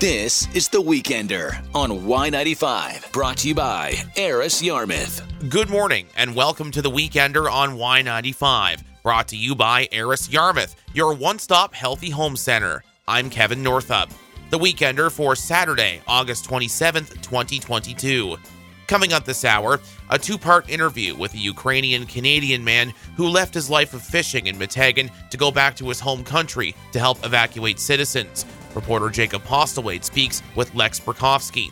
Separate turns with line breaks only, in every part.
This is The Weekender on Y95, brought to you by Eris Yarmouth.
Good morning and welcome to The Weekender on Y95, brought to you by Eris Yarmouth, your one stop healthy home center. I'm Kevin Northup. The Weekender for Saturday, August 27th, 2022. Coming up this hour, a two part interview with a Ukrainian Canadian man who left his life of fishing in Meteghan to go back to his home country to help evacuate citizens. Reporter Jakob Postlewaite speaks with Lex Brukovskiy.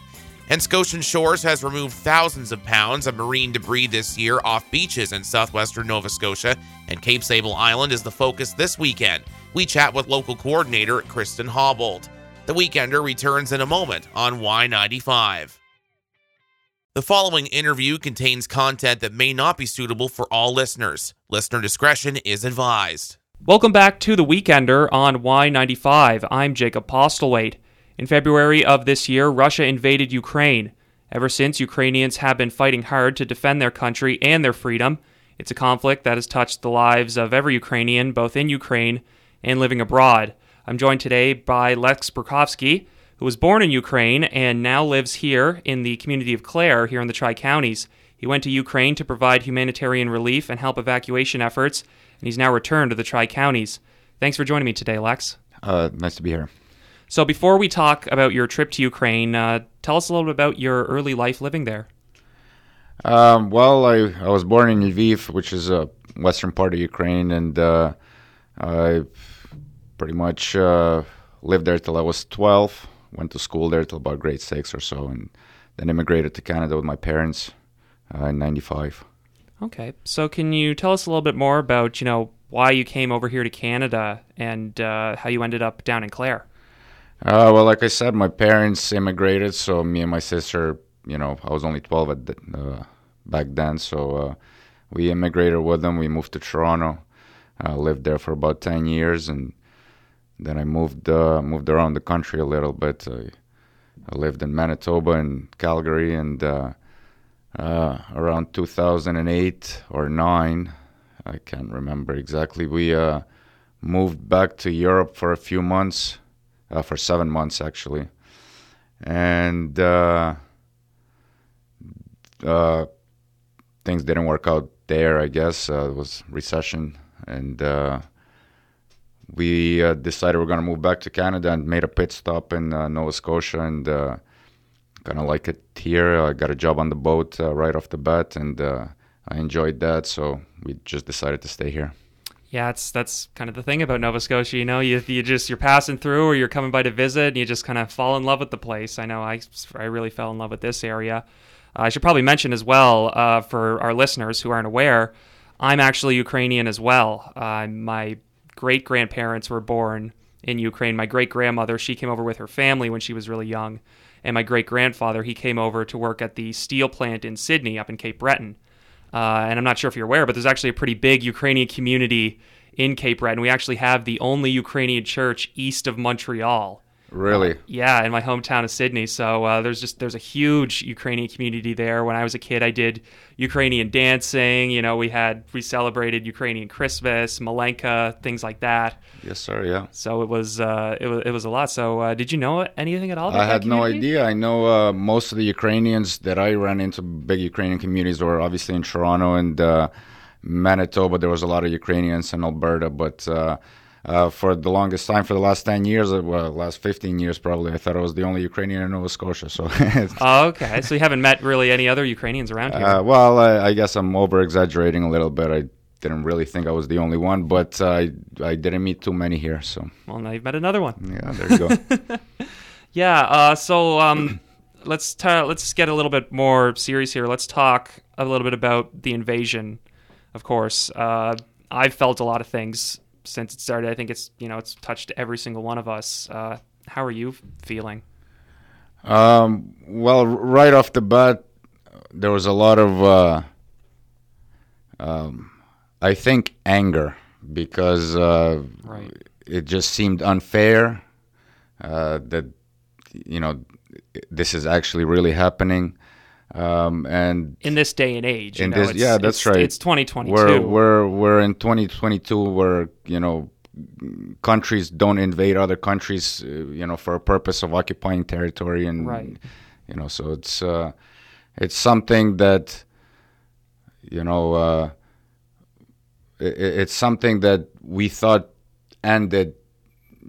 And Scotian Shores has removed thousands of pounds of marine debris this year off beaches in southwestern Nova Scotia, and Cape Sable Island is the focus this weekend. We chat with local coordinator Kristen Hawboldt. The Weekender returns in a moment on Y95. The following interview contains content that may not be suitable for all listeners. Listener discretion is advised.
Welcome back to the Weekender on Y95. I'm Jakob Postlewaite. In February of this year, Russia invaded Ukraine. Ever since, Ukrainians have been fighting hard to defend their country and their freedom. It's a conflict that has touched the lives of every Ukrainian, both in Ukraine and living abroad. I'm joined today by Lex Brukovskiy, who was born in Ukraine and now lives here in the community of Clare, here in the Tri Counties. He went to Ukraine to provide humanitarian relief and help evacuation efforts and he's now returned to the Tri Counties. Thanks for joining me today, Lex.
Uh, nice to be here.
So, before we talk about your trip to Ukraine, uh, tell us a little bit about your early life living there.
Um, well, I, I was born in Lviv, which is a western part of Ukraine, and uh, I pretty much uh, lived there till I was 12. Went to school there till about grade six or so, and then immigrated to Canada with my parents uh, in '95.
Okay. So can you tell us a little bit more about, you know, why you came over here to Canada and uh, how you ended up down in Clare?
Uh, well, like I said, my parents immigrated, so me and my sister, you know, I was only 12 at the, uh, back then, so uh, we immigrated with them. We moved to Toronto, uh, lived there for about 10 years, and then I moved uh, moved around the country a little bit. I, I lived in Manitoba and Calgary, and uh, around 2008 or 9 i can't remember exactly we uh, moved back to europe for a few months uh, for seven months actually. And uh, uh, things didn't work out there i guess. Uh, it was recession. And we decided we're going to move back to canada and made a pit stop in nova scotia. And kind of like it here. I got a job on the boat uh, right off the bat, and uh, I enjoyed that. So we just decided to stay here.
Yeah, it's that's kind of the thing about Nova Scotia. You know, you you just you're passing through or you're coming by to visit, and you just kind of fall in love with the place. I know I I really fell in love with this area. Uh, I should probably mention as well uh, for our listeners who aren't aware, I'm actually Ukrainian as well. Uh, my great grandparents were born in Ukraine. My great grandmother, she came over with her family when she was really young and my great grandfather he came over to work at the steel plant in Sydney up in Cape Breton. Uh, and I'm not sure if you're aware, but there's actually a pretty big Ukrainian community in Cape Breton. We actually have the only Ukrainian church east of Montreal.
Really?
Uh, yeah, in my hometown of Sydney. So uh, there's just there's a huge Ukrainian community there. When I was a kid, I did Ukrainian dancing. You know, we had we celebrated Ukrainian Christmas, Malanka, things like that.
Yes, sir. Yeah.
So it was uh, it was it was a lot. So uh, did you know anything at all?
I had no idea. I know uh, most of the Ukrainians that I ran into, big Ukrainian communities, were obviously in Toronto and uh, Manitoba. There was a lot of Ukrainians in Alberta, but uh, for the longest time, for the last 10 years, uh, well, last 15 years probably, I thought I was the only Ukrainian in Nova Scotia. So,
oh, okay. So you haven't met really any other Ukrainians around here?
Uh, well, I, I, guess I'm over exaggerating a little bit. I didn't really think I was the only one, but I, I didn't meet too many here. So,
well, now you've met another one.
Yeah, there you
go. yeah. Uh, so, um, let's ta- let's get a little bit more serious here. Let's talk a little bit about the invasion. Of course, uh, I've felt a lot of things since it started. I think it's you know it's touched every single one of us. Uh, how are you feeling?
Um, well, right off the bat, there was a lot of uh, um, I think anger because uh, right. it just seemed unfair uh, that you know this is actually really happening. Um, and
in this day and age, in know,
this, yeah, that's
it's,
right.
It's 2022.
We're we're we're in 2022. We're you know countries don't invade other countries, uh, you know, for a purpose of occupying territory, and
Right.
you know, so it's uh, it's something that you know uh, it, it's something that we thought ended,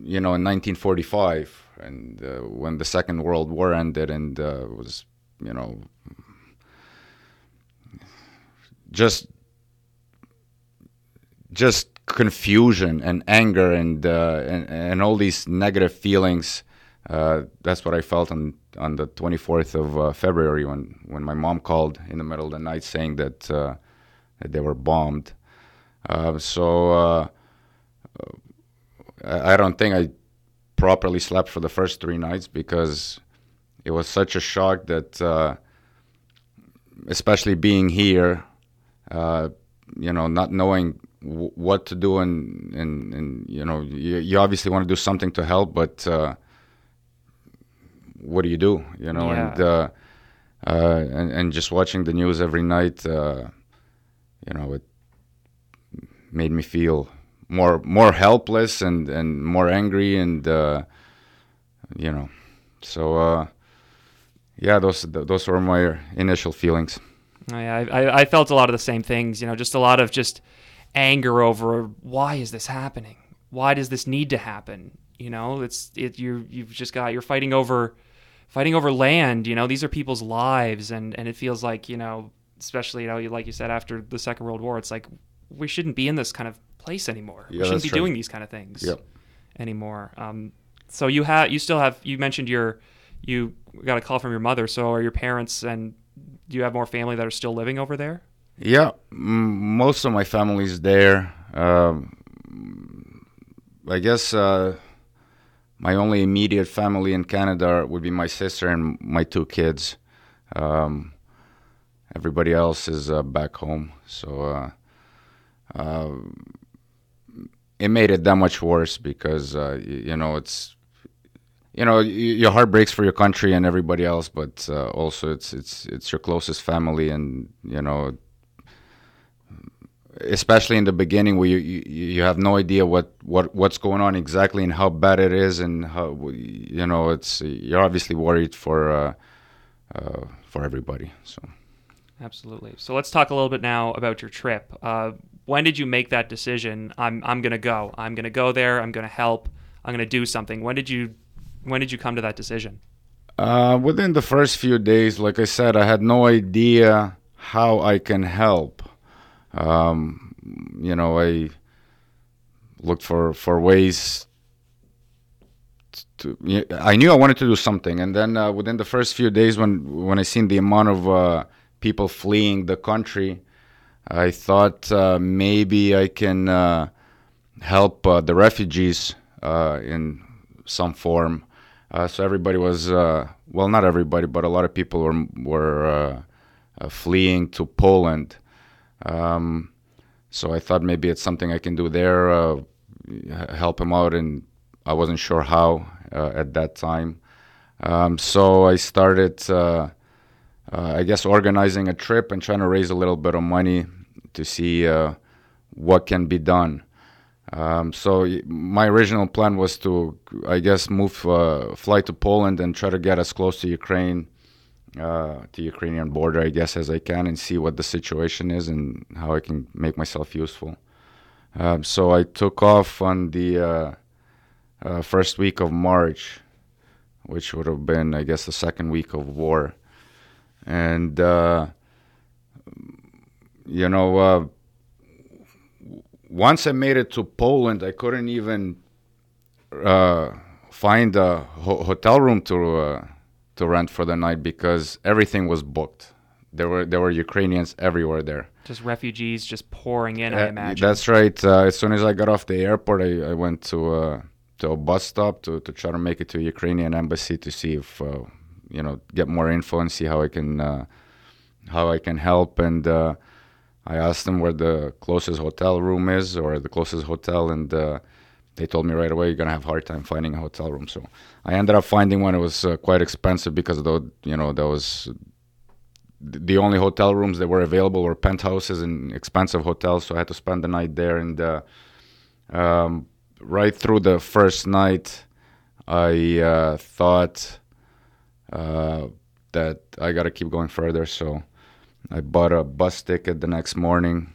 you know, in 1945, and uh, when the Second World War ended, and uh, was you know just just confusion and anger and uh, and, and all these negative feelings. Uh, that's what I felt on on the 24th of uh, February when when my mom called in the middle of the night saying that, uh, that they were bombed. Uh, so uh, I I don't think I properly slept for the first three nights because it was such a shock that, uh, especially being here, uh, you know, not knowing w- what to do and and, and you know, you, you obviously want to do something to help, but uh, what do you do? You know,
Yeah.
and, uh, uh, and and just watching the news every night, uh, you know, it made me feel more more helpless and and more angry and uh, you know, so uh, yeah, those those were my initial feelings.
I, I I felt a lot of the same things. You know, just a lot of just anger over why is this happening? Why does this need to happen? You know, it's it you you've just got you're fighting over fighting over land. You know, these are people's lives, and and it feels like you know, especially you know, like you said after the Second World War, it's like we shouldn't be in this kind of place anymore. we shouldn't be
right.
doing these kind of things
Yep.
anymore. Um, so you have you still have you mentioned your you got a call from your mother. So are your parents and do you have more family that are still living over there?
Yeah, m- most of my family's there. Um, I guess uh, my only immediate family in Canada would be my sister and my two kids. Um, everybody else is uh, back home, so uh, uh, it made it that much worse because uh, you know it's you know your heart breaks for your country and everybody else, but uh, also it's it's it's your closest family, and you know especially in the beginning where you, you you have no idea what what what's going on exactly and how bad it is and how you know it's you're obviously worried for uh, uh, for everybody so
Absolutely. So let's talk a little bit now about your trip. Uh, when did you make that decision? I'm I'm gonna go. I'm gonna go there. I'm gonna help. I'm gonna do something. When did you when did you come to that decision?
uh, within the first few days like I said I had no idea how I can help um, you know I looked for for ways to, I knew I wanted to do something, and then uh, within the first few days, when when I seen the amount of uh, people fleeing the country, I thought uh, maybe I can uh, help uh, the refugees in some form. Uh, so everybody was uh, well, not everybody, but a lot of people were were uh, uh, fleeing to Poland. Um, so I thought maybe it's something I can do there, uh, help him out, and I wasn't sure how uh, at that time. Um, so I started, I guess, organizing a trip and trying to raise a little bit of money to see what can be done. Um, so my original plan was to, I guess, move, uh, fly to Poland and try to get as close to Ukraine, uh, to Ukrainian border, I guess, as I can, and see what the situation is and how I can make myself useful. Um, so I took off on the uh, uh, first week of March, which would have been, I guess, the second week of war, and uh, you know, uh, once I made it to Poland, I couldn't even uh, find a ho- hotel room to uh, to rent for the night because everything was booked. There were there were Ukrainians everywhere there.
Just refugees just pouring in, I
Uh,
imagine.
That's right. Uh, as soon as I got off the airport, I, I went to uh, to a bus stop to, to try to make it to Ukrainian embassy to see if uh, you know get more info and see how I can uh, how I can help. And uh, I asked them where the closest hotel room is or the closest hotel, and uh, they told me right away you're gonna have a hard time finding a hotel room. So I ended up finding one. It was uh, quite expensive because though you know that was the only hotel rooms that were available were penthouses and expensive hotels, so I had to spend the night there. And uh, um, right through the first night, I uh, thought uh, that I got to keep going further. So I bought a bus ticket the next morning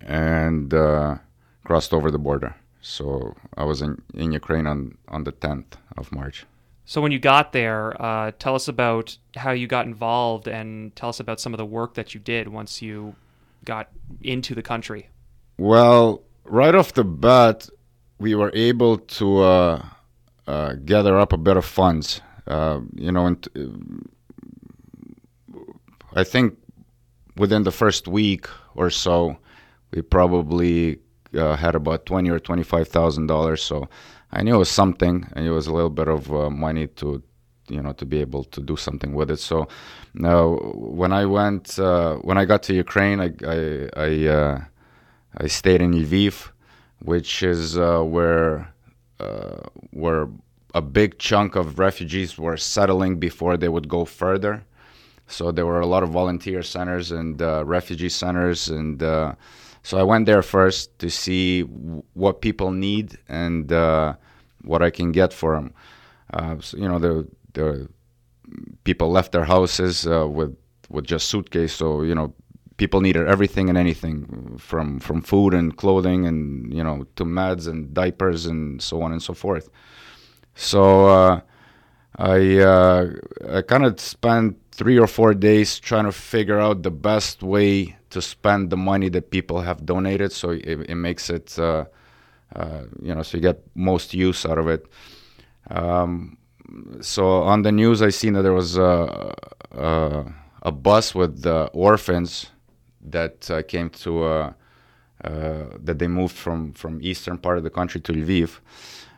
and uh, crossed over the border. So I was in, in Ukraine on, on the 10th of March.
So when you got there, uh, tell us about how you got involved and tell us about some of the work that you did once you got into the country.
Well, right off the bat, we were able to uh, uh, gather up a bit of funds. Uh, you know, and I think within the first week or so, we probably uh, had about twenty or twenty-five thousand dollars. So I knew it was something, and it was a little bit of uh, money to, you know, to be able to do something with it. So now, when I went, uh, when I got to Ukraine, I I I, uh, I stayed in Lviv, which is uh, where uh, where a big chunk of refugees were settling before they would go further. So there were a lot of volunteer centers and uh, refugee centers, and uh, so I went there first to see w- what people need and uh, what I can get for them. Uh, so, you know, the the people left their houses uh, with with just suitcase, so you know people needed everything and anything from from food and clothing and you know to meds and diapers and so on and so forth. So uh, I I kind of spent three or four days trying to figure out the best way to spend the money that people have donated, so it, it makes it uh, uh, you know so you get most use out of it. Um, so on the news, I seen that there was a a, a bus with orphans that uh, came to uh, uh, that they moved from from eastern part of the country to Lviv.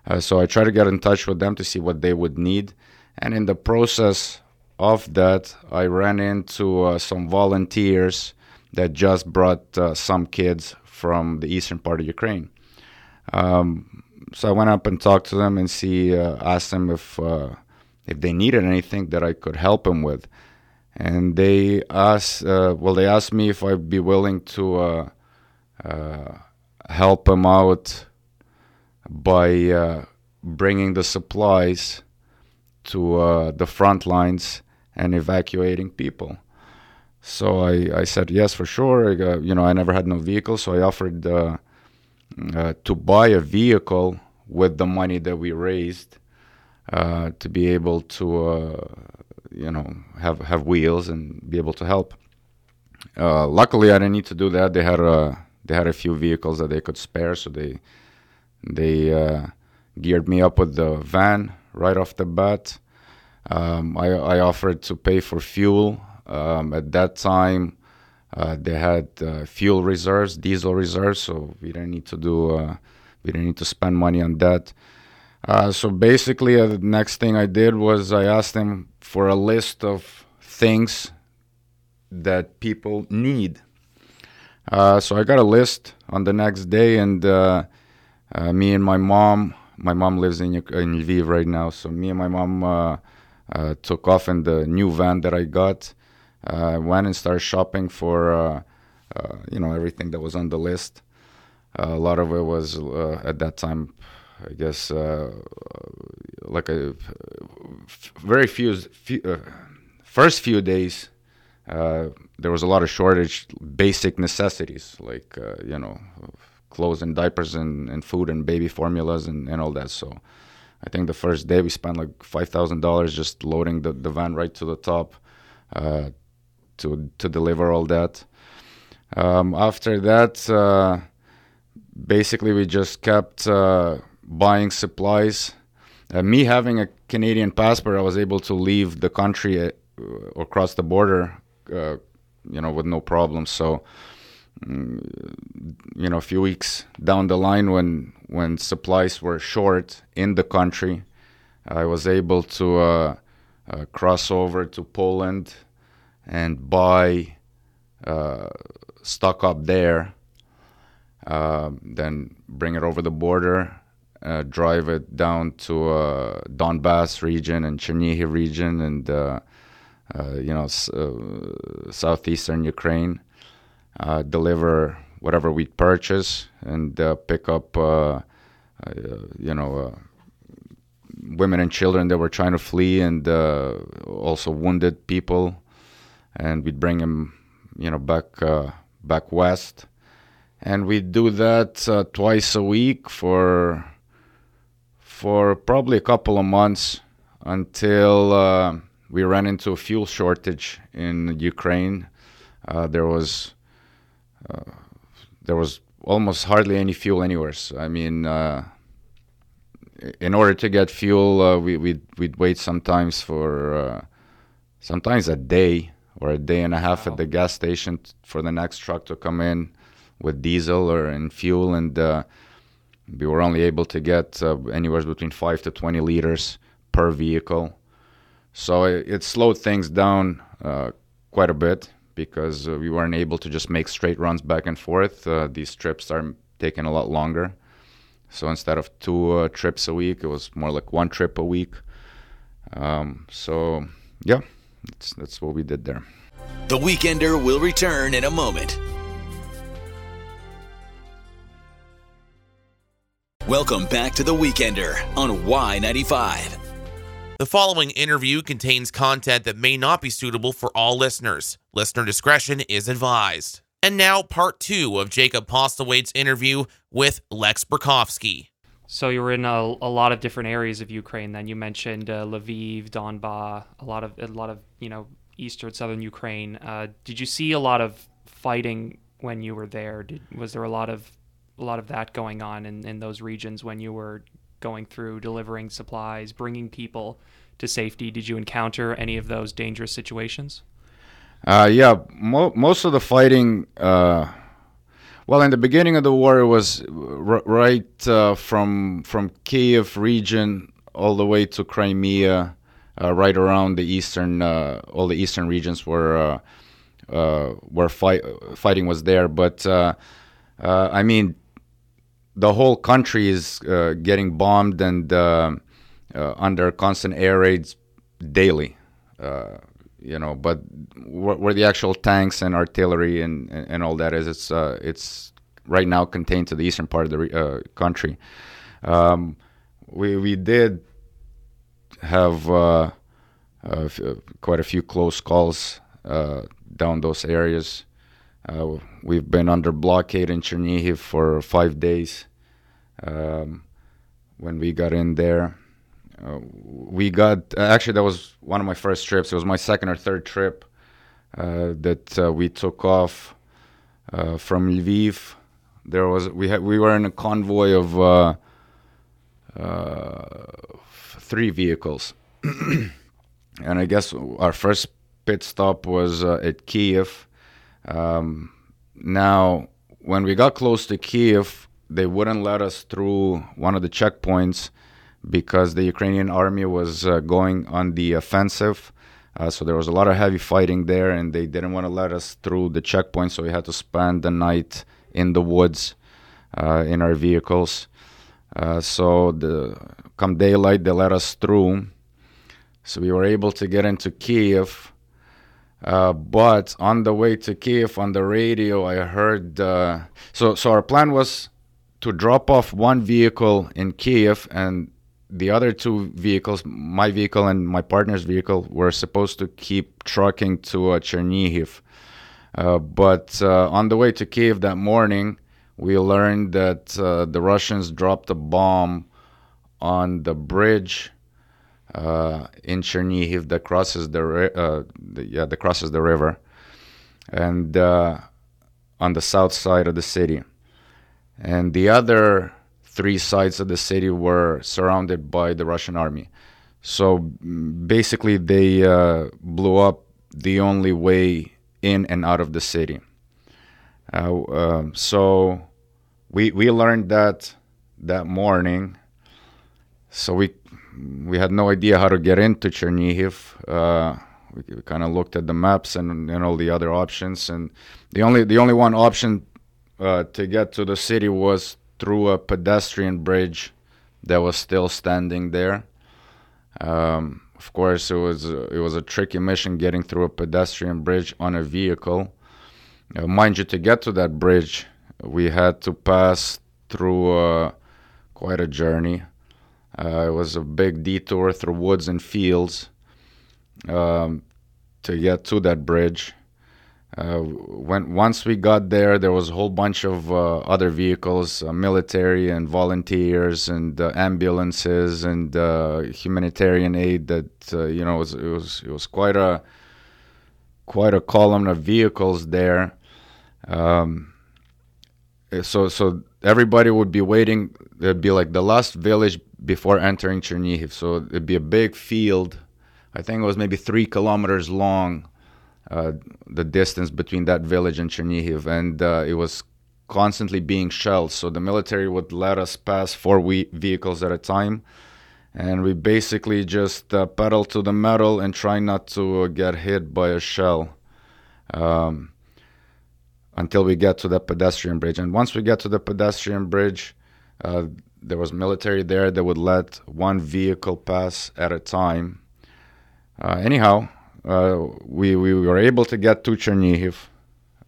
Uh, so I tried to get in touch with them to see what they would need. And in the process of that, I ran into uh, some volunteers that just brought uh, some kids from the eastern part of Ukraine. Um, so I went up and talked to them and see, uh, asked them if uh, if they needed anything that I could help them with. And they asked, uh, well, they asked me if I'd be willing to help them out by uh, bringing the supplies to uh, the front lines and evacuating people. So I, I said yes for sure. I, you know, I never had no vehicle, so I offered uh, uh to buy a vehicle with the money that we raised uh, to be able to, uh, you know, have have wheels and be able to help. luckily, I didn't need to do that. They had a they had a few vehicles that they could spare, so they they uh, geared me up with the van right off the bat. Um, I, I, offered to pay for fuel. Um, at that time, uh, they had uh, fuel reserves, diesel reserves, so we didn't need to do, uh, we didn't need to spend money on that. Uh, so basically, uh, the next thing I did was I asked them for a list of things that people need. so I got a list on the next day, and uh, me and my mom, my mom lives in, in Lviv right now, so me and my mom uh, uh, Uh, took off in the new van that I got. I went and started shopping for, uh, you know, everything that was on the list. a lot of it was at that time I guess uh, like a very few, few uh, first few days uh, there was a lot of shortage basic necessities like you know clothes and diapers and, and food and baby formulas and, and all that. So I think the first day we spent like five thousand dollars just loading the, the van right to the top uh, to to deliver all that. Um, after that, uh, basically we just kept uh, buying supplies. Uh, me having a Canadian passport, I was able to leave the country uh, or cross the border, uh, you know, with no problem. So Mm, you know, a few weeks down the line when when supplies were short in the country, I was able to uh, uh, cross over to Poland and buy uh, stock up there. Um, then bring it over the border, uh, drive it down to uh, Donbass region and Chernihiv region, and uh, you know southeastern Ukraine uh, deliver whatever we purchase and uh, pick up uh, uh, you know, women and children that were trying to flee, and also wounded people, and we'd bring them, you know, back back west, and we do that twice a week for for probably a couple of months until uh, we ran into a fuel shortage in Ukraine. Uh, there was uh, there was almost hardly any fuel anywhere. So, I mean, uh, in order to get fuel, uh, we we'd, we'd wait sometimes for uh, sometimes a day or a day and a half
Wow.
at the gas station t- for the next truck to come in with diesel or in fuel, and uh, we were only able to get uh, anywhere between five to twenty liters per vehicle. So it, it slowed things down uh, quite a bit because uh, we weren't able to just make straight runs back and forth. Uh, these trips are taking a lot longer. So instead of two uh, trips a week, it was more like one trip a week. Um, so yeah, that's, that's what we did there.
The Weekender will return in a moment. Welcome back to The Weekender on Y95.
The following interview contains content that may not be suitable for all listeners. Listener discretion is advised. And now, part two of Jakob Postlewaite's interview with Lex Brukovskiy.
So you were in a, a lot of different areas of Ukraine. Then you mentioned uh, Lviv, Donbass, a lot of a lot of you know eastern southern Ukraine. Uh, did you see a lot of fighting when you were there? Did, was there a lot of a lot of that going on in, in those regions when you were going through delivering supplies, bringing people to safety? Did you encounter any of those dangerous situations?
Uh, yeah, mo- most of the fighting. Uh, well, in the beginning of the war, it was r- right uh, from from Kiev region all the way to Crimea, uh, right around the eastern, uh, all the eastern regions where uh, where fight fighting was there. But I mean, the whole country is uh, getting bombed and uh, uh, under constant air raids daily. Uh, you know, but where, where the actual tanks and artillery and, and, and all that is, it's uh, it's right now contained to the eastern part of the re- uh, country. Um, we we did have f- quite a few close calls down those areas. Uh, we've been under blockade in Chernihiv for five days. Um, when we got in there, uh, we got uh, actually that was one of my first trips. It was my second or third trip uh, that uh, we took off from Lviv. There was we had we were in a convoy of three vehicles, and I guess our first pit stop was uh, at Kiev. Um, now, when we got close to Kiev, they wouldn't let us through one of the checkpoints because the Ukrainian army was uh, going on the offensive. Uh, so there was a lot of heavy fighting there, and they didn't want to let us through the checkpoint. So we had to spend the night in the woods uh, in our vehicles. Uh, so the come daylight, they let us through. So we were able to get into Kiev. Uh, but on the way to Kiev, on the radio, I heard. Uh, so, so our plan was to drop off one vehicle in Kiev, and the other two vehicles, my vehicle and my partner's vehicle, were supposed to keep trucking to uh, Chernihiv. Uh, but uh, on the way to Kiev that morning, we learned that the Russians dropped a bomb on the bridge uh, in Chernihiv that crosses the, uh, the yeah that crosses the river, and uh, on the south side of the city, and the other three sides of the city were surrounded by the Russian army. So basically, they uh, blew up the only way in and out of the city. Uh, um, so we we learned that that morning. So we we had no idea how to get into Chernihiv. Uh, we, we kind of looked at the maps and, and all the other options, and the only the only one option uh, to get to the city was through a pedestrian bridge that was still standing there. Um, of course, it was it was a tricky mission getting through a pedestrian bridge on a vehicle. Uh, mind you, to get to that bridge, we had to pass through a quite a journey. Uh, it was a big detour through woods and fields um, to get to that bridge. Uh, when once we got there, there was a whole bunch of uh, other vehicles, uh, military and volunteers and uh, ambulances and uh, humanitarian aid. That you know, it was, it was it was quite a quite a column of vehicles there. Um, so so everybody would be waiting. It'd be like the last village before entering Chernihiv. So it'd be a big field. I think it was maybe three kilometers long uh, the distance between that village and Chernihiv, and uh, it was constantly being shelled. So the military would let us pass four we- vehicles at a time, and we basically just uh, pedal to the metal and try not to uh, get hit by a shell. Um, until we get to the pedestrian bridge, and once we get to the pedestrian bridge, uh, there was military there that would let one vehicle pass at a time. Uh, anyhow, uh, we we were able to get to Chernihiv.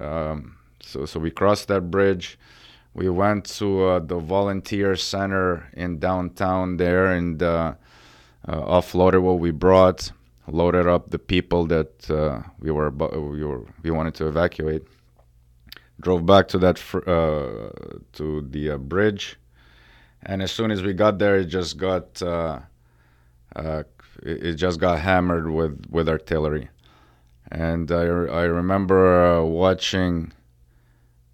Um, so so we crossed that bridge. We went to uh, the volunteer center in downtown there and uh, uh offloaded what we brought, loaded up the people that we were we were we wanted to evacuate. Drove back to that fr- uh, to the bridge, and as soon as we got there, it just got it, it just got hammered with, with artillery. And I, I remember uh, watching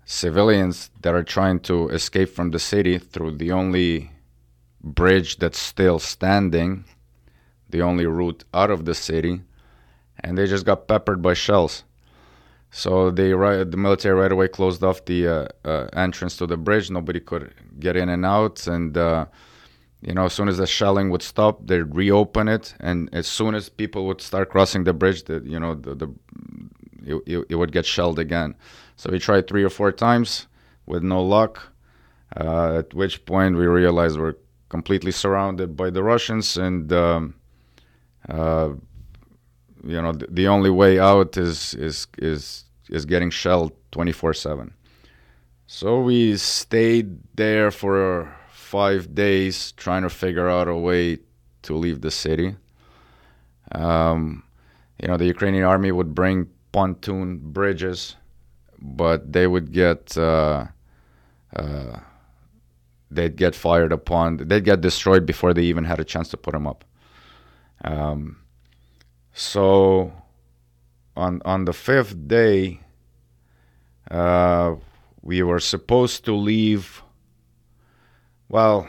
civilians that are trying to escape from the city through the only bridge that's still standing, the only route out of the city, and they just got peppered by shells. So they right, the military right away closed off the uh, uh, entrance to the bridge. Nobody could get in and out, and uh, you know, as soon as the shelling would stop, they'd reopen it, and as soon as people would start crossing the bridge, that you know, the, the it, it, would get shelled again. So we tried three or four times with no luck. Uh, at which point we realized we're completely surrounded by the Russians, and um, uh, you know, the, the only way out is is is is getting shelled 24/7. So we stayed there for five days trying to figure out a way to leave the city. Um, you know, the Ukrainian army would bring pontoon bridges, but they would get uh, uh, they'd get fired upon. They'd get destroyed before they even had a chance to put them up. Um, so on on the fifth day, uh, we were supposed to leave well,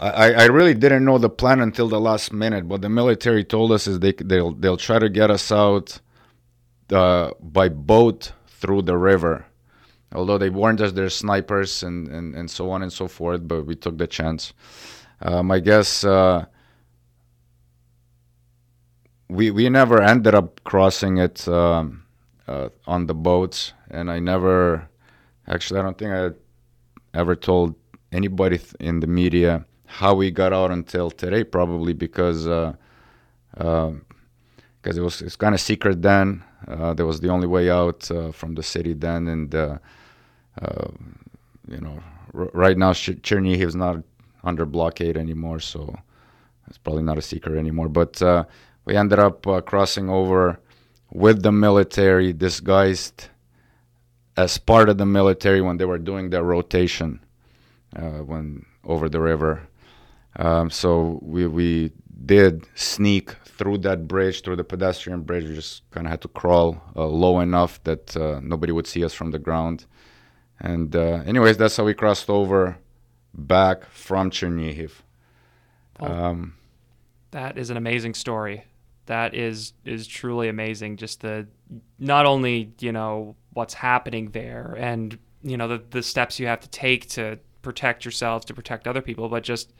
I, I really didn't know the plan until the last minute. What the military told us is they they'll they'll try to get us out uh, by boat through the river. Although they warned us there's snipers and, and, and so on and so forth, but we took the chance. Um, I guess uh, we we never ended up crossing it um, uh, on the boats, and I never actually I don't think I ever told anybody in the media how we got out until today, probably because uh, uh, cause it was it's kind of secret then. Uh, there was the only way out uh, from the city then, and uh, uh, you know, r- right now Chernihiv is not under blockade anymore, so it's probably not a secret anymore. But we ended up crossing over with the military, disguised as part of the military when they were doing their rotation uh, when over the river. Um, so we we did sneak through that bridge, through the pedestrian bridge. We just kind of had to crawl uh, low enough that uh, nobody would see us from the ground. And uh, anyways, that's how we crossed over back from Chernihiv.
Um, that is an amazing story. That is is truly amazing. Just the not only you know what's happening there and you know the the steps you have to take to protect yourselves to protect other people but just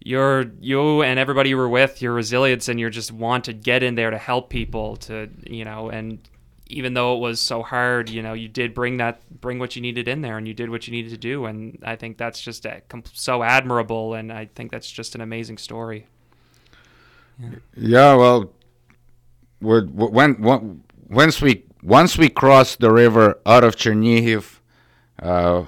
your you and everybody you were with your resilience and your just want to get in there to help people to you know and even though it was so hard you know you did bring that bring what you needed in there and you did what you needed to do and i think that's just uh, a, so admirable and i think that's just an amazing story
yeah, yeah well when, when once we once we crossed the river out of Chernihiv, uh,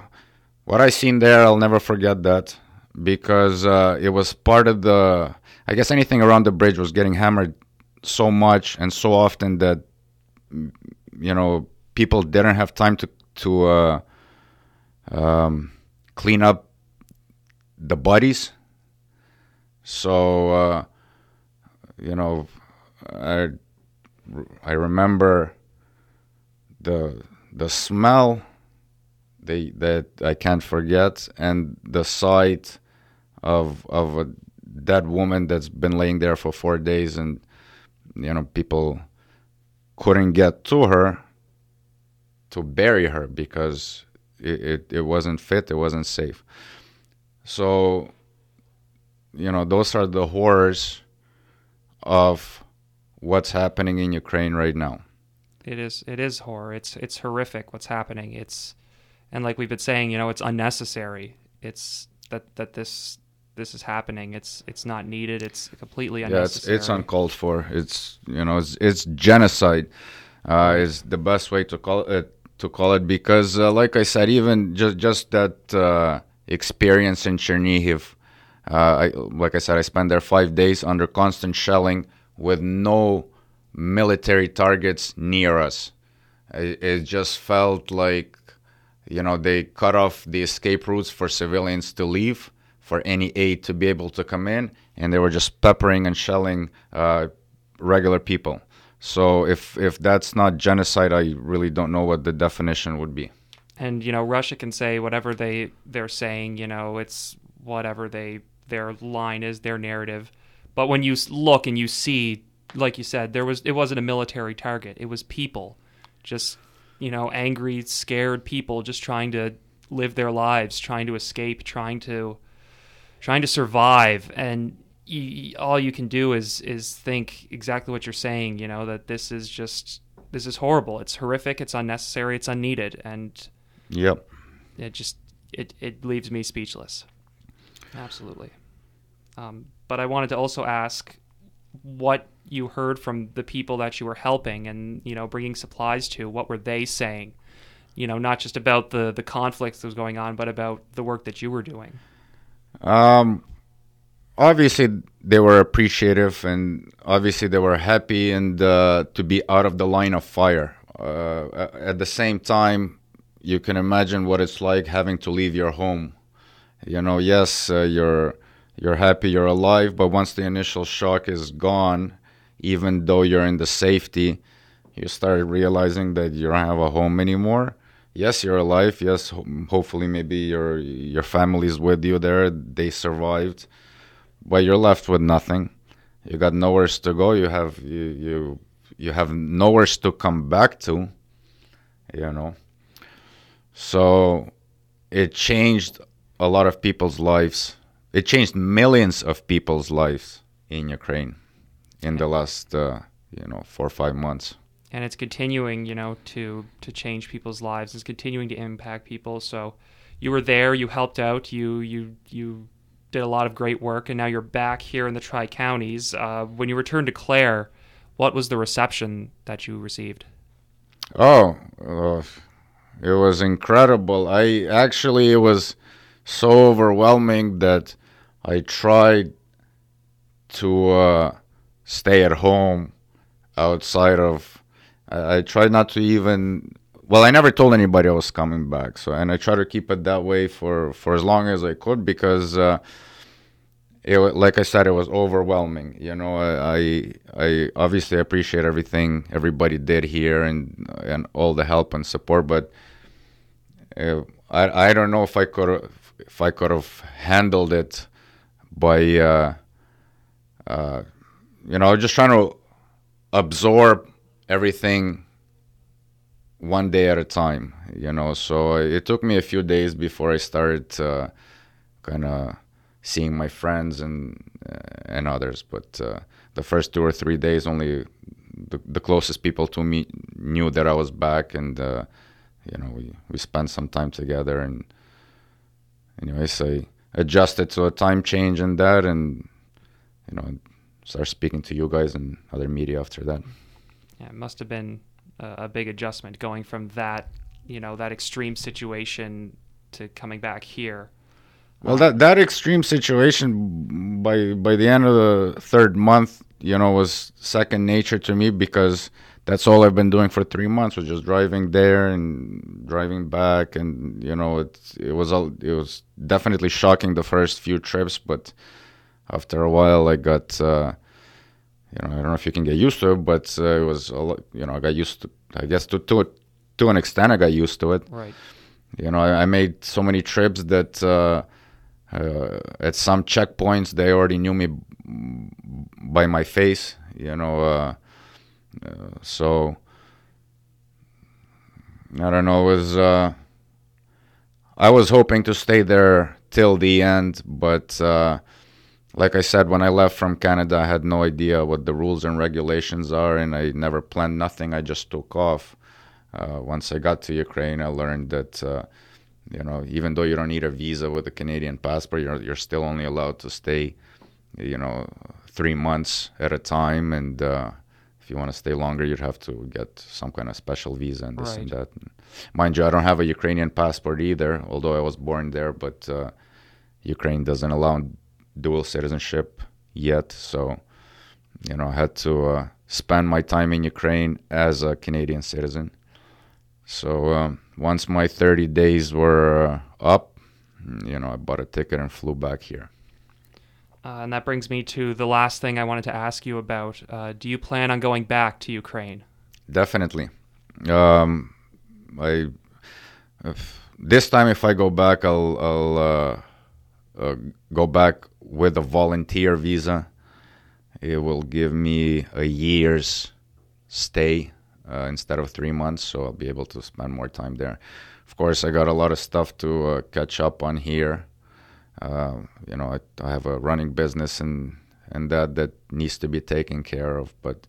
what I seen there, I'll never forget that because uh, it was part of the. I guess anything around the bridge was getting hammered so much and so often that you know people didn't have time to to uh, um, clean up the bodies. So uh, you know, I I remember the the smell they, that I can't forget, and the sight of of a dead woman that's been laying there for four days, and you know people couldn't get to her to bury her because it, it, it wasn't fit, it wasn't safe. So, you know, those are the horrors of what's happening in Ukraine right now.
It is it is horror. It's it's horrific what's happening. It's and like we've been saying, you know, it's unnecessary. It's that that this this is happening. It's it's not needed. It's completely unnecessary.
Yeah, it's, it's uncalled for. It's you know it's, it's genocide. Uh, is the best way to call it to call it because, uh, like I said, even just just that uh, experience in Chernihiv, I, like I said, I spent there five days under constant shelling with no military targets near us. It, it just felt like you know they cut off the escape routes for civilians to leave for any aid to be able to come in, and they were just peppering and shelling uh, regular people. So if if that's not genocide, I really don't know what the definition would be.
And you know, Russia can say whatever they they're saying. You know, it's whatever they their line is, their narrative. But when you look and you see, like you said, there was it wasn't a military target. It was people, just you know, angry, scared people just trying to live their lives, trying to escape, trying to trying to survive. And you, all you can do is is think exactly what you're saying you know that this is just this is horrible. It's horrific. It's unnecessary. It's unneeded. And
yep.
it just it, it leaves me speechless absolutely um, but i wanted to also ask what you heard from the people that you were helping and you know bringing supplies to what were they saying you know not just about the the conflicts that was going on but about the work that you were doing
um, obviously they were appreciative, and obviously they were happy and uh, to be out of the line of fire. Uh, at the same time, you can imagine what it's like having to leave your home. You know, yes, uh, you're you're happy you're alive, but once the initial shock is gone, even though you're in the safety, you start realizing that you don't have a home anymore yes, you're alive. Yes, ho- hopefully maybe your your family's with you there. They survived, but you're left with nothing. You got nowhere to go. You have you you you have nowhere to come back to. You know. So it changed a lot of people's lives. It changed millions of people's lives in Ukraine in the last uh, you know four or five months
and it's continuing, you know, to to change people's lives. It's continuing to impact people. So you were there, you helped out, you you you did a lot of great work, and now you're back here in the Tri Counties. Uh, when you returned to Clare, what was the reception that you received?
Oh, uh, it was incredible. I actually it was so overwhelming that I tried to uh, stay at home outside of I, tried not to even. Well, I never told anybody I was coming back. So, and I tried to keep it that way for for as long as I could because. Uh, it like I said, it was overwhelming. You know, I I obviously appreciate everything everybody did here and and all the help and support, but uh, I I don't know if I could if I could have handled it by uh, uh, you know just trying to absorb everything one day at a time, you know. So it took me a few days before I started uh, kind of seeing my friends and uh, and others. But uh, the first two or three days, only the, the, closest people to me knew that I was back, and uh, you know we we spent some time together. And anyways, I adjusted to a time change and that, and you know start speaking to you guys and other media after that
yeah, it must have been a, a big adjustment going from that, you know, that extreme situation to coming back here.
Well, that that extreme situation by by the end of the third month, you know, was second nature to me because that's all I've been doing for three months was just driving there and driving back, and you know, it it was all it was definitely shocking the first few trips, but after a while, I got. Uh, you know, I don't know if you can get used to it, but uh, it was a lot, you know, I got used to, I guess to, to, to an extent, I got used to it.
Right.
You know, I, I made so many trips that, uh, uh, at some checkpoints they already knew me by my face you know uh, uh, so i don't know was uh, i was hoping to stay there till the end but uh, like i said when i left from canada i had no idea what the rules and regulations are and i never planned nothing i just took off uh, once i got to ukraine i learned that you know, even though you don't need a visa with a Canadian passport, you're you're still only allowed to stay, you know, three months at a time. And uh, if you want to stay longer, you'd have to get some kind of special visa and this
Right.
and that. Mind you, I don't have a Ukrainian passport either, although I was born there. But uh, Ukraine doesn't allow dual citizenship yet, so you know, I had to uh, spend my time in Ukraine as a Canadian citizen. So um, once my 30 days were uh, up, you know, I bought a ticket and flew back here.
Uh, and that brings me to the last thing I wanted to ask you about. Uh, do you plan on going back to Ukraine?
Definitely. Um, I if, this time if I go back, I'll I'll uh, uh, go back with a volunteer visa. It will give me a year's stay uh, instead of three months, so I'll be able to spend more time there. Of course, I got a lot of stuff to uh, catch up on here. Uh, you know, I, I have a running business and and that that needs to be taken care of. But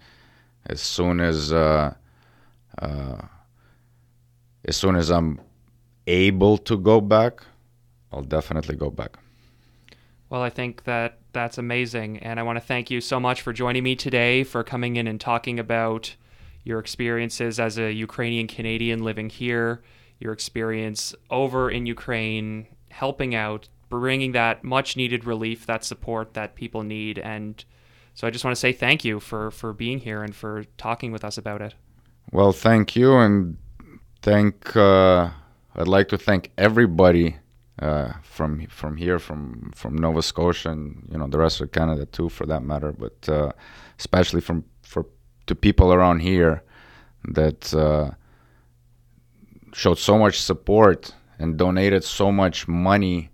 as soon as uh, uh, as soon as I'm able to go back, I'll definitely go back.
Well, I think that that's amazing. And I want to thank you so much for joining me today, for coming in and talking about your experiences as a Ukrainian Canadian living here, your experience over in Ukraine, helping out, bringing that much needed relief, that support that people need. And so I just want to say thank you for, for being here and for talking with us about it.
Well, thank you, and thank. Uh, I'd like to thank everybody uh, from from here, from from Nova Scotia, and you know the rest of Canada too, for that matter. But uh, especially from for to people around here that uh, showed so much support and donated so much money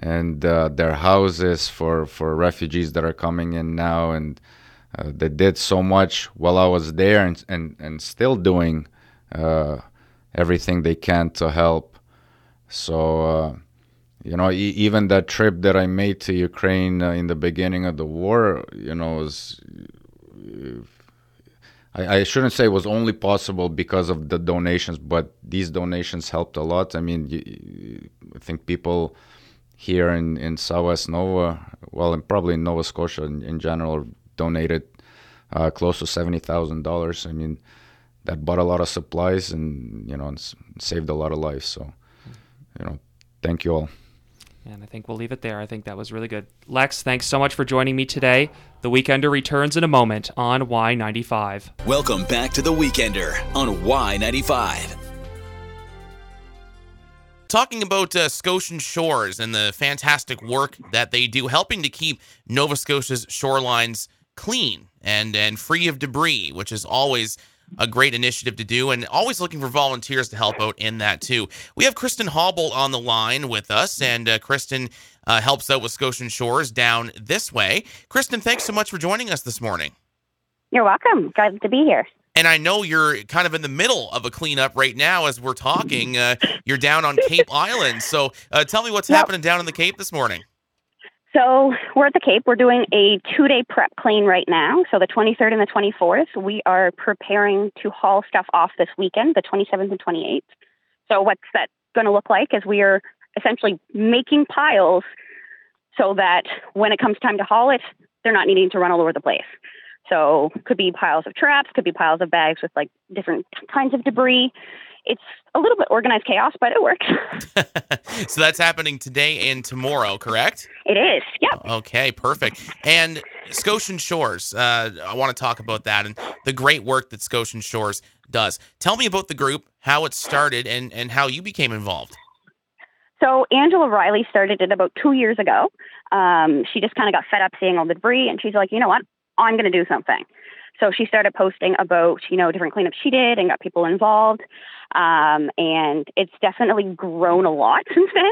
and uh, their houses for for refugees that are coming in now and uh, they did so much while I was there and and, and still doing uh, everything they can to help. So uh, you know, e- even that trip that I made to Ukraine uh, in the beginning of the war, you know, was I, I shouldn't say it was only possible because of the donations, but these donations helped a lot. I mean, I think people here in in Southwest Nova, well, and probably in Nova Scotia in, in general, donated uh, close to seventy thousand dollars. I mean, that bought a lot of supplies and you know and saved a lot of lives. So, you know, thank you all.
And I think we'll leave it there. I think that was really good. Lex, thanks so much for joining me today. The Weekender returns in a moment on Y95.
Welcome back to The Weekender on Y95.
Talking about uh, Scotian shores and the fantastic work that they do, helping to keep Nova Scotia's shorelines clean and and free of debris, which is always a great initiative to do, and always looking for volunteers to help out in that too. We have Kristen Hawboldt on the line with us, and uh, Kristen uh, helps out with Scotian Shores down this way. Kristen, thanks so much for joining us this morning.
You're welcome. Glad to be here.
And I know you're kind of in the middle of a cleanup right now as we're talking. Uh, you're down on Cape Island. So uh, tell me what's
Yep.
happening down in the Cape this morning.
So we're at the Cape. We're doing a two-day prep clean right now. So the 23rd and the 24th, we are preparing to haul stuff off this weekend, the 27th and 28th. So what's that going to look like? Is we are essentially making piles so that when it comes time to haul it, they're not needing to run all over the place. So could be piles of traps, could be piles of bags with like different kinds of debris, it's a little bit organized chaos, but it works.
so that's happening today and tomorrow, correct?
It is. Yep.
Okay, perfect. And Scotian Shores, uh, I want to talk about that and the great work that Scotian Shores does. Tell me about the group, how it started, and, and how you became involved.
So Angela Riley started it about two years ago. Um, she just kind of got fed up seeing all the debris, and she's like, you know what? I'm going to do something. So she started posting about, you know, different cleanups she did and got people involved. Um, and it's definitely grown a lot since then.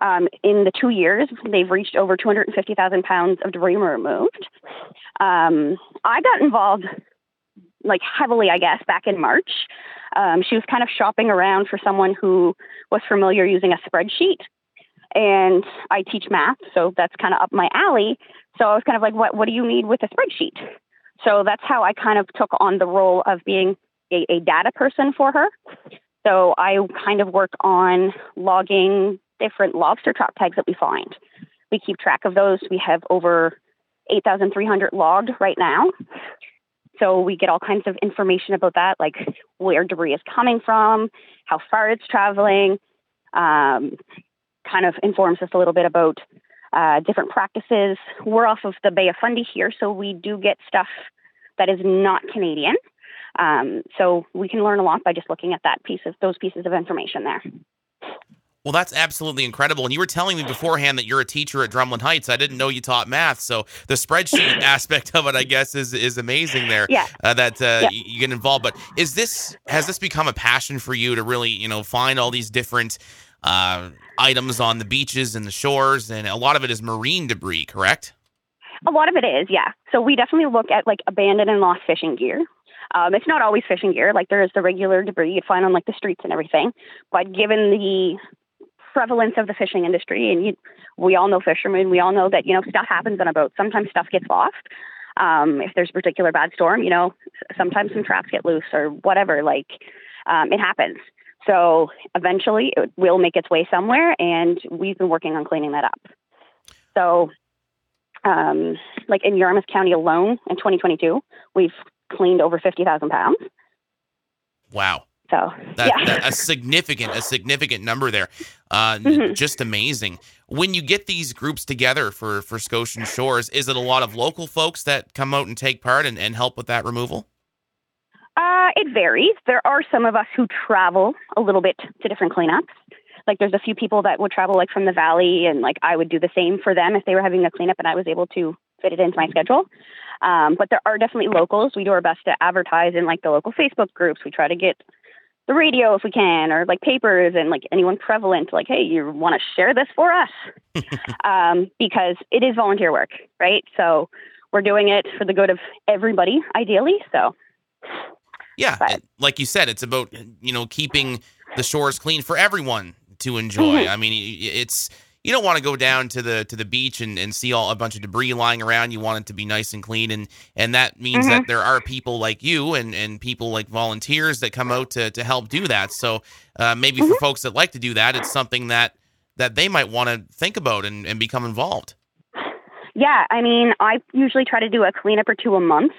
Um, in the two years, they've reached over 250,000 pounds of debris removed. Um, I got involved like heavily, I guess, back in March. Um, she was kind of shopping around for someone who was familiar using a spreadsheet. And I teach math, so that's kind of up my alley. So I was kind of like, what, what do you need with a spreadsheet? So that's how I kind of took on the role of being a, a data person for her. So I kind of work on logging different lobster trap tags that we find. We keep track of those. We have over 8,300 logged right now. So we get all kinds of information about that, like where debris is coming from, how far it's traveling, um, kind of informs us a little bit about uh, different practices. We're off of the Bay of Fundy here, so we do get stuff that is not Canadian. Um, so we can learn a lot by just looking at that piece of those pieces of information there.
Well, that's absolutely incredible. And you were telling me beforehand that you're a teacher at Drumlin Heights. I didn't know you taught math, so the spreadsheet aspect of it, I guess, is is amazing there.
Yeah.
Uh, that uh,
yeah.
you get involved. But is this has this become a passion for you to really, you know, find all these different uh, items on the beaches and the shores, and a lot of it is marine debris, correct?
A lot of it is, yeah. So we definitely look at like abandoned and lost fishing gear. Um, it's not always fishing gear. Like there is the regular debris you'd find on like the streets and everything. But given the prevalence of the fishing industry, and you, we all know fishermen, we all know that you know stuff happens on a boat. Sometimes stuff gets lost. Um, if there's a particular bad storm, you know, sometimes some traps get loose or whatever. Like um, it happens. So eventually, it will make its way somewhere, and we've been working on cleaning that up. So, um, like in Yarmouth County alone, in 2022, we've cleaned over 50,000 pounds.
Wow.
So
that,
yeah,
that, a significant, a significant number there. Uh,
mm-hmm.
Just amazing. When you get these groups together for for Scotian Shores, is it a lot of local folks that come out and take part and, and help with that removal?
Uh, it varies. There are some of us who travel a little bit to different cleanups. Like there's a few people that would travel like from the valley, and like I would do the same for them if they were having a cleanup, and I was able to fit it into my schedule. Um, but there are definitely locals. We do our best to advertise in like the local Facebook groups. We try to get the radio if we can, or like papers and like anyone prevalent, like, hey, you want to share this for us? um, because it is volunteer work, right? So we're doing it for the good of everybody, ideally. So,
yeah,
but,
like you said, it's about you know keeping the shores clean for everyone to enjoy.
Mm-hmm.
I mean, it's you don't want to go down to the to the beach and, and see all a bunch of debris lying around. You want it to be nice and clean, and and that means
mm-hmm.
that there are people like you and and people like volunteers that come out to to help do that. So uh, maybe
mm-hmm.
for folks that like to do that, it's something that that they might want to think about and, and become involved.
Yeah, I mean, I usually try to do a cleanup or two a month.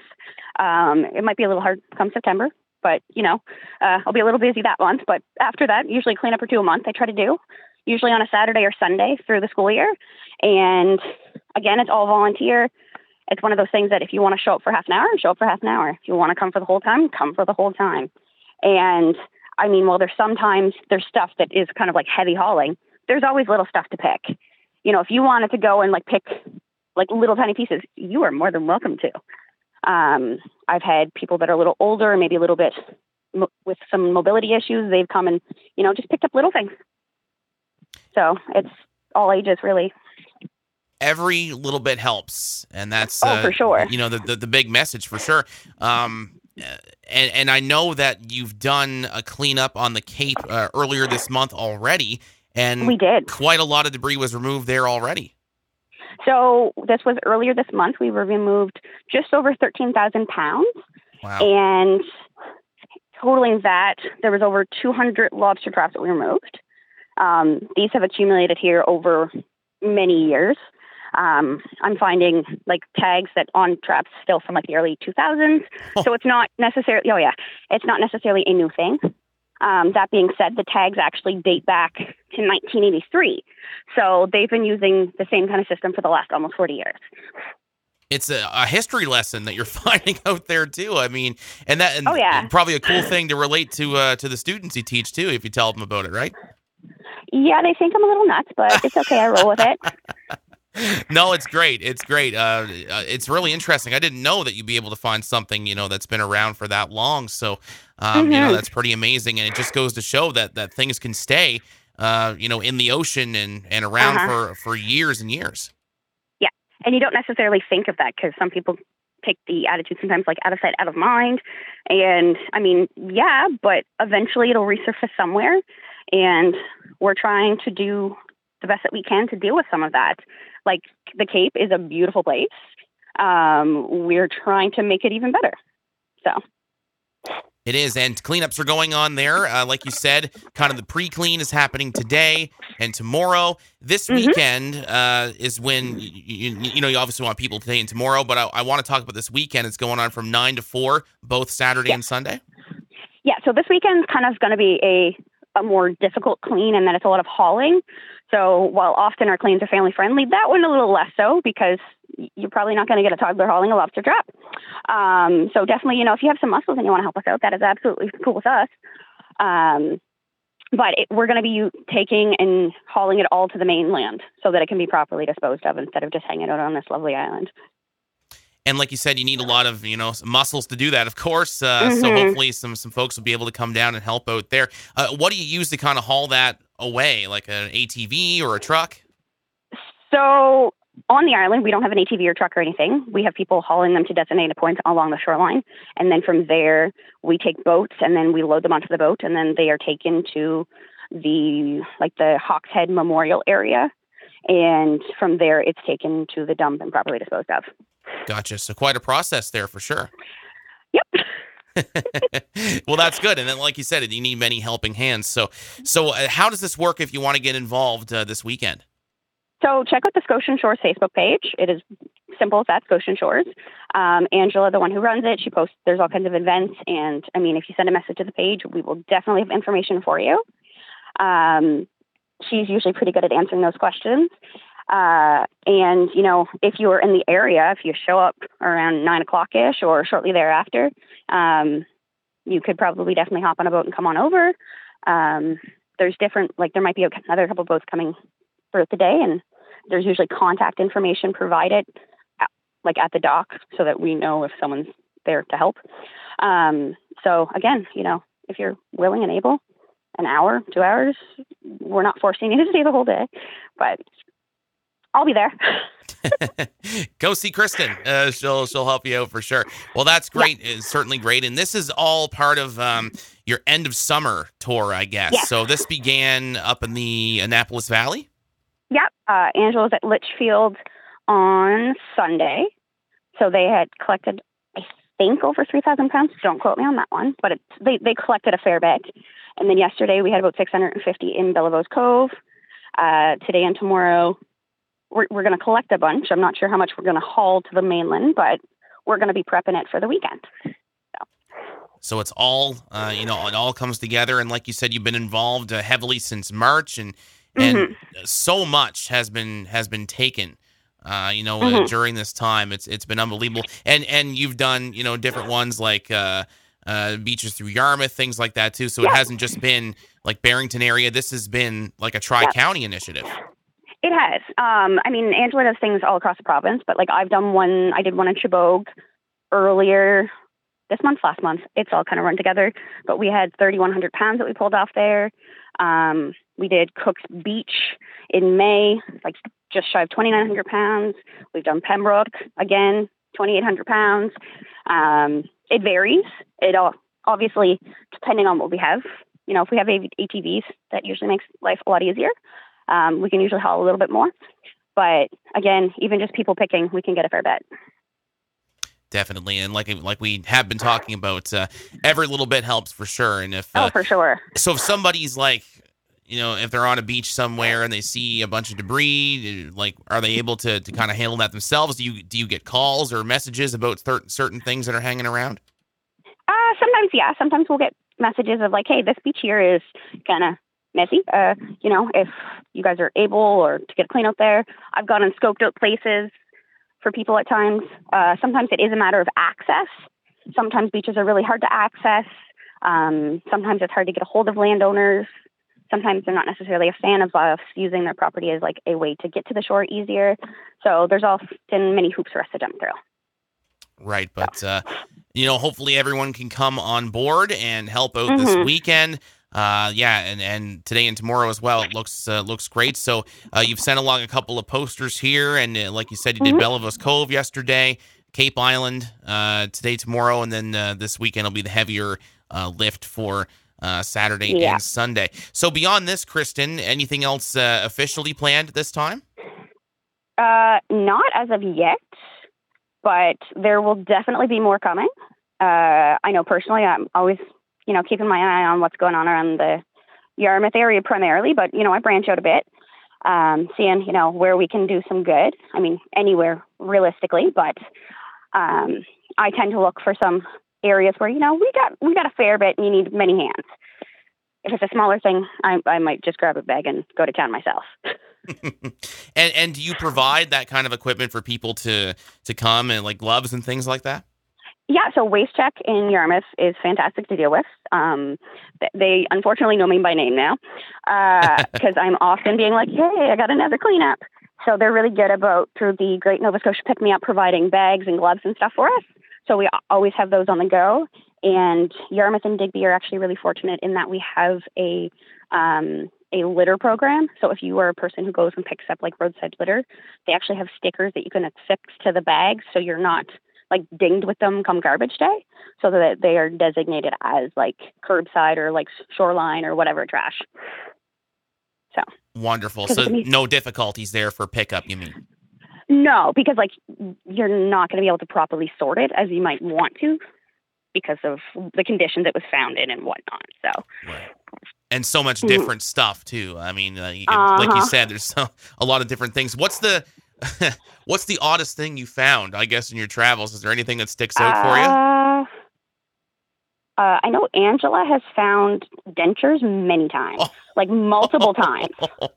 Um, it might be a little hard come September, but you know, uh, I'll be a little busy that month. But after that, usually cleanup or two a month. I try to do usually on a Saturday or Sunday through the school year. And again, it's all volunteer. It's one of those things that if you want to show up for half an hour, show up for half an hour. If you want to come for the whole time, come for the whole time. And I mean, well, there's sometimes there's stuff that is kind of like heavy hauling. There's always little stuff to pick. You know, if you wanted to go and like pick like little tiny pieces, you are more than welcome to. Um, I've had people that are a little older, maybe a little bit mo- with some mobility issues. They've come and you know just picked up little things. So it's all ages, really.
Every little bit helps, and that's
oh,
uh,
for sure.
You know the, the, the big message for sure. Um, and and I know that you've done a cleanup on the Cape uh, earlier this month already, and
we did.
Quite a lot of debris was removed there already.
So this was earlier this month. We were removed just over thirteen thousand pounds,
wow.
and totaling that, there was over two hundred lobster traps that we removed. Um, these have accumulated here over many years. Um, I'm finding like tags that on traps still from like the early 2000s.
Oh.
So it's not necessarily, oh yeah, it's not necessarily a new thing. Um, that being said, the tags actually date back to 1983. So they've been using the same kind of system for the last almost 40 years.
It's a, a history lesson that you're finding out there too. I mean, and that and
Oh, yeah.
probably a cool thing to relate to uh, to the students you teach too, if you tell them about it, right?
Yeah, they think I'm a little nuts, but it's okay. I roll with it.
no, it's great. It's great. Uh, uh, it's really interesting. I didn't know that you'd be able to find something you know that's been around for that long. So, um, you know, that's pretty amazing, and it just goes to show that that things can stay, uh, you know, in the ocean and and around
Uh-huh.
for for years and years.
Yeah, and you don't necessarily think of that because some people take the attitude sometimes like out of sight, out of mind. And I mean, yeah, but eventually it'll resurface somewhere. And we're trying to do the best that we can to deal with some of that. Like the Cape is a beautiful place. Um, we're trying to make it even better. So,
It is, and cleanups are going on there. Uh, like you said, kind of the pre-clean is happening today and tomorrow. This
Mhm.
weekend uh, is when you, you, you know you obviously want people today and tomorrow, but I, I want to talk about this weekend. It's going on from nine to four, both Saturday
Yeah.
and Sunday.
yeah, so this weekend's kind of going to be a, a more difficult clean and then it's a lot of hauling. So while often our cleans are family friendly, that one a little less so because you're probably not going to get a toddler hauling a lobster trap. Um, so definitely, you know, if you have some muscles and you want to help us out, that is absolutely cool with us. Um, but it, we're going to be taking and hauling it all to the mainland so that it can be properly disposed of instead of just hanging out on this lovely island.
And like you said, you need a lot of you know muscles to do that, of course. Uh, So
Mhm.
hopefully, some some folks will be able to come down and help out there. Uh, what do you use to kind of haul that away, like an ATV or a truck?
So on the island, we don't have an ATV or truck or anything. We have people hauling them to designated points along the shoreline, and then from there we take boats and then we load them onto the boat, and then they are taken to the like the Hawkshead Memorial area, and from there it's taken to the dump and properly disposed of.
Gotcha. So quite a process there for sure.
Yep.
Well, that's good. And then, like you said, you need many helping hands. So, so uh, how does this work if you want to get involved uh, this weekend?
So check out the Scotian Shores Facebook page. It is simple as that, Scotian Shores. Um, Angela, the one who runs it, she posts. There's all kinds of events, and I mean, if you send a message to the page, we will definitely have information for you. Um, she's usually pretty good at answering those questions. Uh, and you know, if you are in the area, if you show up around nine o'clock ish or shortly thereafter, um, you could probably definitely hop on a boat and come on over. Um, there's different, like there might be another couple boats coming throughout the day, and there's usually contact information provided, at, like at the dock, so that we know if someone's there to help. Um, so again, you know, if you're willing and able, an hour, two hours, we're not forcing you to stay the whole day, but I'll be there.
Go see Kristen. Uh, she'll she'll help you out for sure. Well, that's great. It's certainly great. And this is all part of um, your end of summer tour, I guess.
Yes.
So this began up in the Annapolis Valley.
Yep. Uh, Angela's at Litchfield on Sunday. So they had collected, I think, over 3,000 pounds. Don't quote me on that one, but it's, they, they collected a fair bit. And then yesterday we had about 650 in Belliveau Cove. Uh, today and tomorrow we're, we're going to collect a bunch. I'm not sure how much we're going to haul to the mainland, but we're going to be prepping it for the weekend.
So it's all, uh, you know, it all comes together. And like you said, you've been involved uh, heavily since March, and and
Mhm.
so much has been has been taken. Uh, you know, uh,
Mhm.
during this time, it's it's been unbelievable. And and you've done you know different ones like uh, uh, beaches through Yarmouth, things like that too. So it hasn't just been like Barrington area. This has been like a tri county initiative.
It has. Um, I mean, Angela does things all across the province, but like I've done one, I did one in Chebogue earlier this month, last month. It's all kind of run together. But we had 3,100 pounds that we pulled off there. Um, we did Cook's Beach in May, like just shy of 2,900 pounds. We've done Pembroke again, 2,800 pounds. Um, it varies. It all obviously depending on what we have. You know, if we have ATVs, that usually makes life a lot easier. Um, we can usually haul a little bit more. But again, even just people picking, we can get a fair bit.
Definitely, and like like we have been talking about, uh, every little bit helps for sure. And if uh,
oh, for sure.
so, if somebody's like, you know, if they're on a beach somewhere and they see a bunch of debris, uh, like, are they able to, to kind of handle that themselves? Do you do you get calls or messages about certain certain things that are hanging around?
Uh, sometimes, yeah. Sometimes we'll get messages of like, hey, this beach here is kind of messy. Uh, you know, if you guys are able or to get a clean out there, I've gone and scoped out places for people at times. Uh, sometimes it is a matter of access. Sometimes beaches are really hard to access. Um, sometimes it's hard to get a hold of landowners. Sometimes they're not necessarily a fan of us using their property as like a way to get to the shore easier. So there's often many hoops for us to jump through.
Right, but uh, you know, hopefully everyone can come on board and help out mm-hmm. this weekend. Uh, yeah, and, and today and tomorrow as well. It looks uh, looks great. So uh, you've sent along a couple of posters here, and uh, like you said, you did mm-hmm. Belliveau Cove yesterday, Cape Island uh, today, tomorrow, and then uh, this weekend will be the heavier uh, lift for uh, Saturday yeah. and Sunday. So beyond this, Kristen, anything else uh, officially planned this time?
Uh, not as of yet but there will definitely be more coming. Uh, I know personally, I'm always, you know, keeping my eye on what's going on around the Yarmouth area primarily, but you know, I branch out a bit, um, seeing you know where we can do some good. I mean, anywhere realistically, but um, I tend to look for some areas where you know we got we got a fair bit, and you need many hands. If it's a smaller thing, I, I might just grab a bag and go to town myself.
and and do you provide that kind of equipment for people to to come and like gloves and things like that?
Yeah, so Waste Check in Yarmouth is fantastic to deal with. Um, they unfortunately know me by name now because uh, I'm often being like, "Hey, I got another cleanup." So they're really good about through the Great Nova Scotia Pick Me Up providing bags and gloves and stuff for us. So we always have those on the go. And Yarmouth and Digby are actually really fortunate in that we have a um, a litter program. So if you are a person who goes and picks up like roadside litter, they actually have stickers that you can affix to the bags so you're not like dinged with them come garbage day so that they are designated as like curbside or like shoreline or whatever trash. So
wonderful. So no difficulties there for pickup, you mean?
No, because like you're not going to be able to properly sort it as you might want to because of the conditions it was found in and whatnot. So
right and so much mm-hmm. different stuff too. I mean, uh, you, uh-huh. like you said, there's so, a lot of different things. What's the what's the oddest thing you found? I guess in your travels, is there anything that sticks out uh, for you?
Uh, uh, I know Angela has found dentures many times, oh. like multiple times.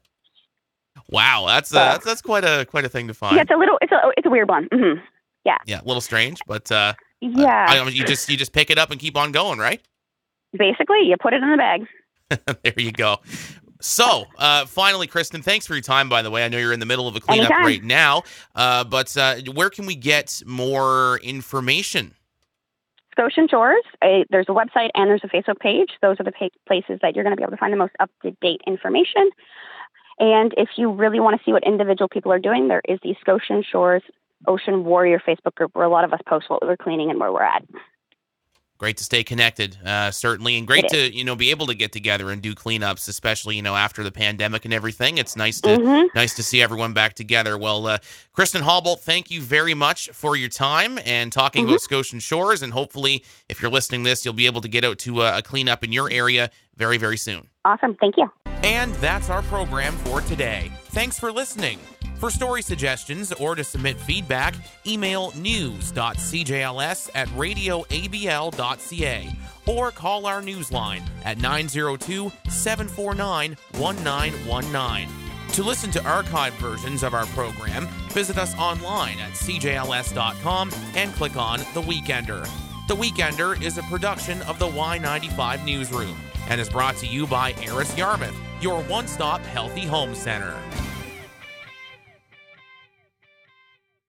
Wow, that's a, that's that's quite a quite a thing to find.
Yeah, it's a little it's a it's a weird one. Mm-hmm. Yeah,
yeah, a little strange, but uh,
yeah,
I, you just you just pick it up and keep on going, right?
Basically, you put it in the bag.
there you go. So, uh, finally, Kristen, thanks for your time, by the way. I know you're in the middle of a cleanup
Anytime.
right now, uh, but uh, where can we get more information?
Scotian Shores, a, there's a website and there's a Facebook page. Those are the pa- places that you're going to be able to find the most up to date information. And if you really want to see what individual people are doing, there is the Scotian Shores Ocean Warrior Facebook group where a lot of us post what we're cleaning and where we're at
great to stay connected, uh, certainly, and great to you know be able to get together and do cleanups, especially you know after the pandemic and everything. It's nice to mm-hmm. nice to see everyone back together. Well, uh, Kristen Hawboldt, thank you very much for your time and talking mm-hmm. about Scotian Shores, and hopefully, if you're listening this, you'll be able to get out to a, a cleanup in your area very very soon.
Awesome, thank you.
And that's our program for today. Thanks for listening. For story suggestions or to submit feedback, email news.cjls at radioabl.ca or call our newsline at 902 749 1919. To listen to archived versions of our program, visit us online at cjls.com and click on The Weekender. The Weekender is a production of the Y95 Newsroom and is brought to you by Eris Yarmouth, your one stop healthy home center.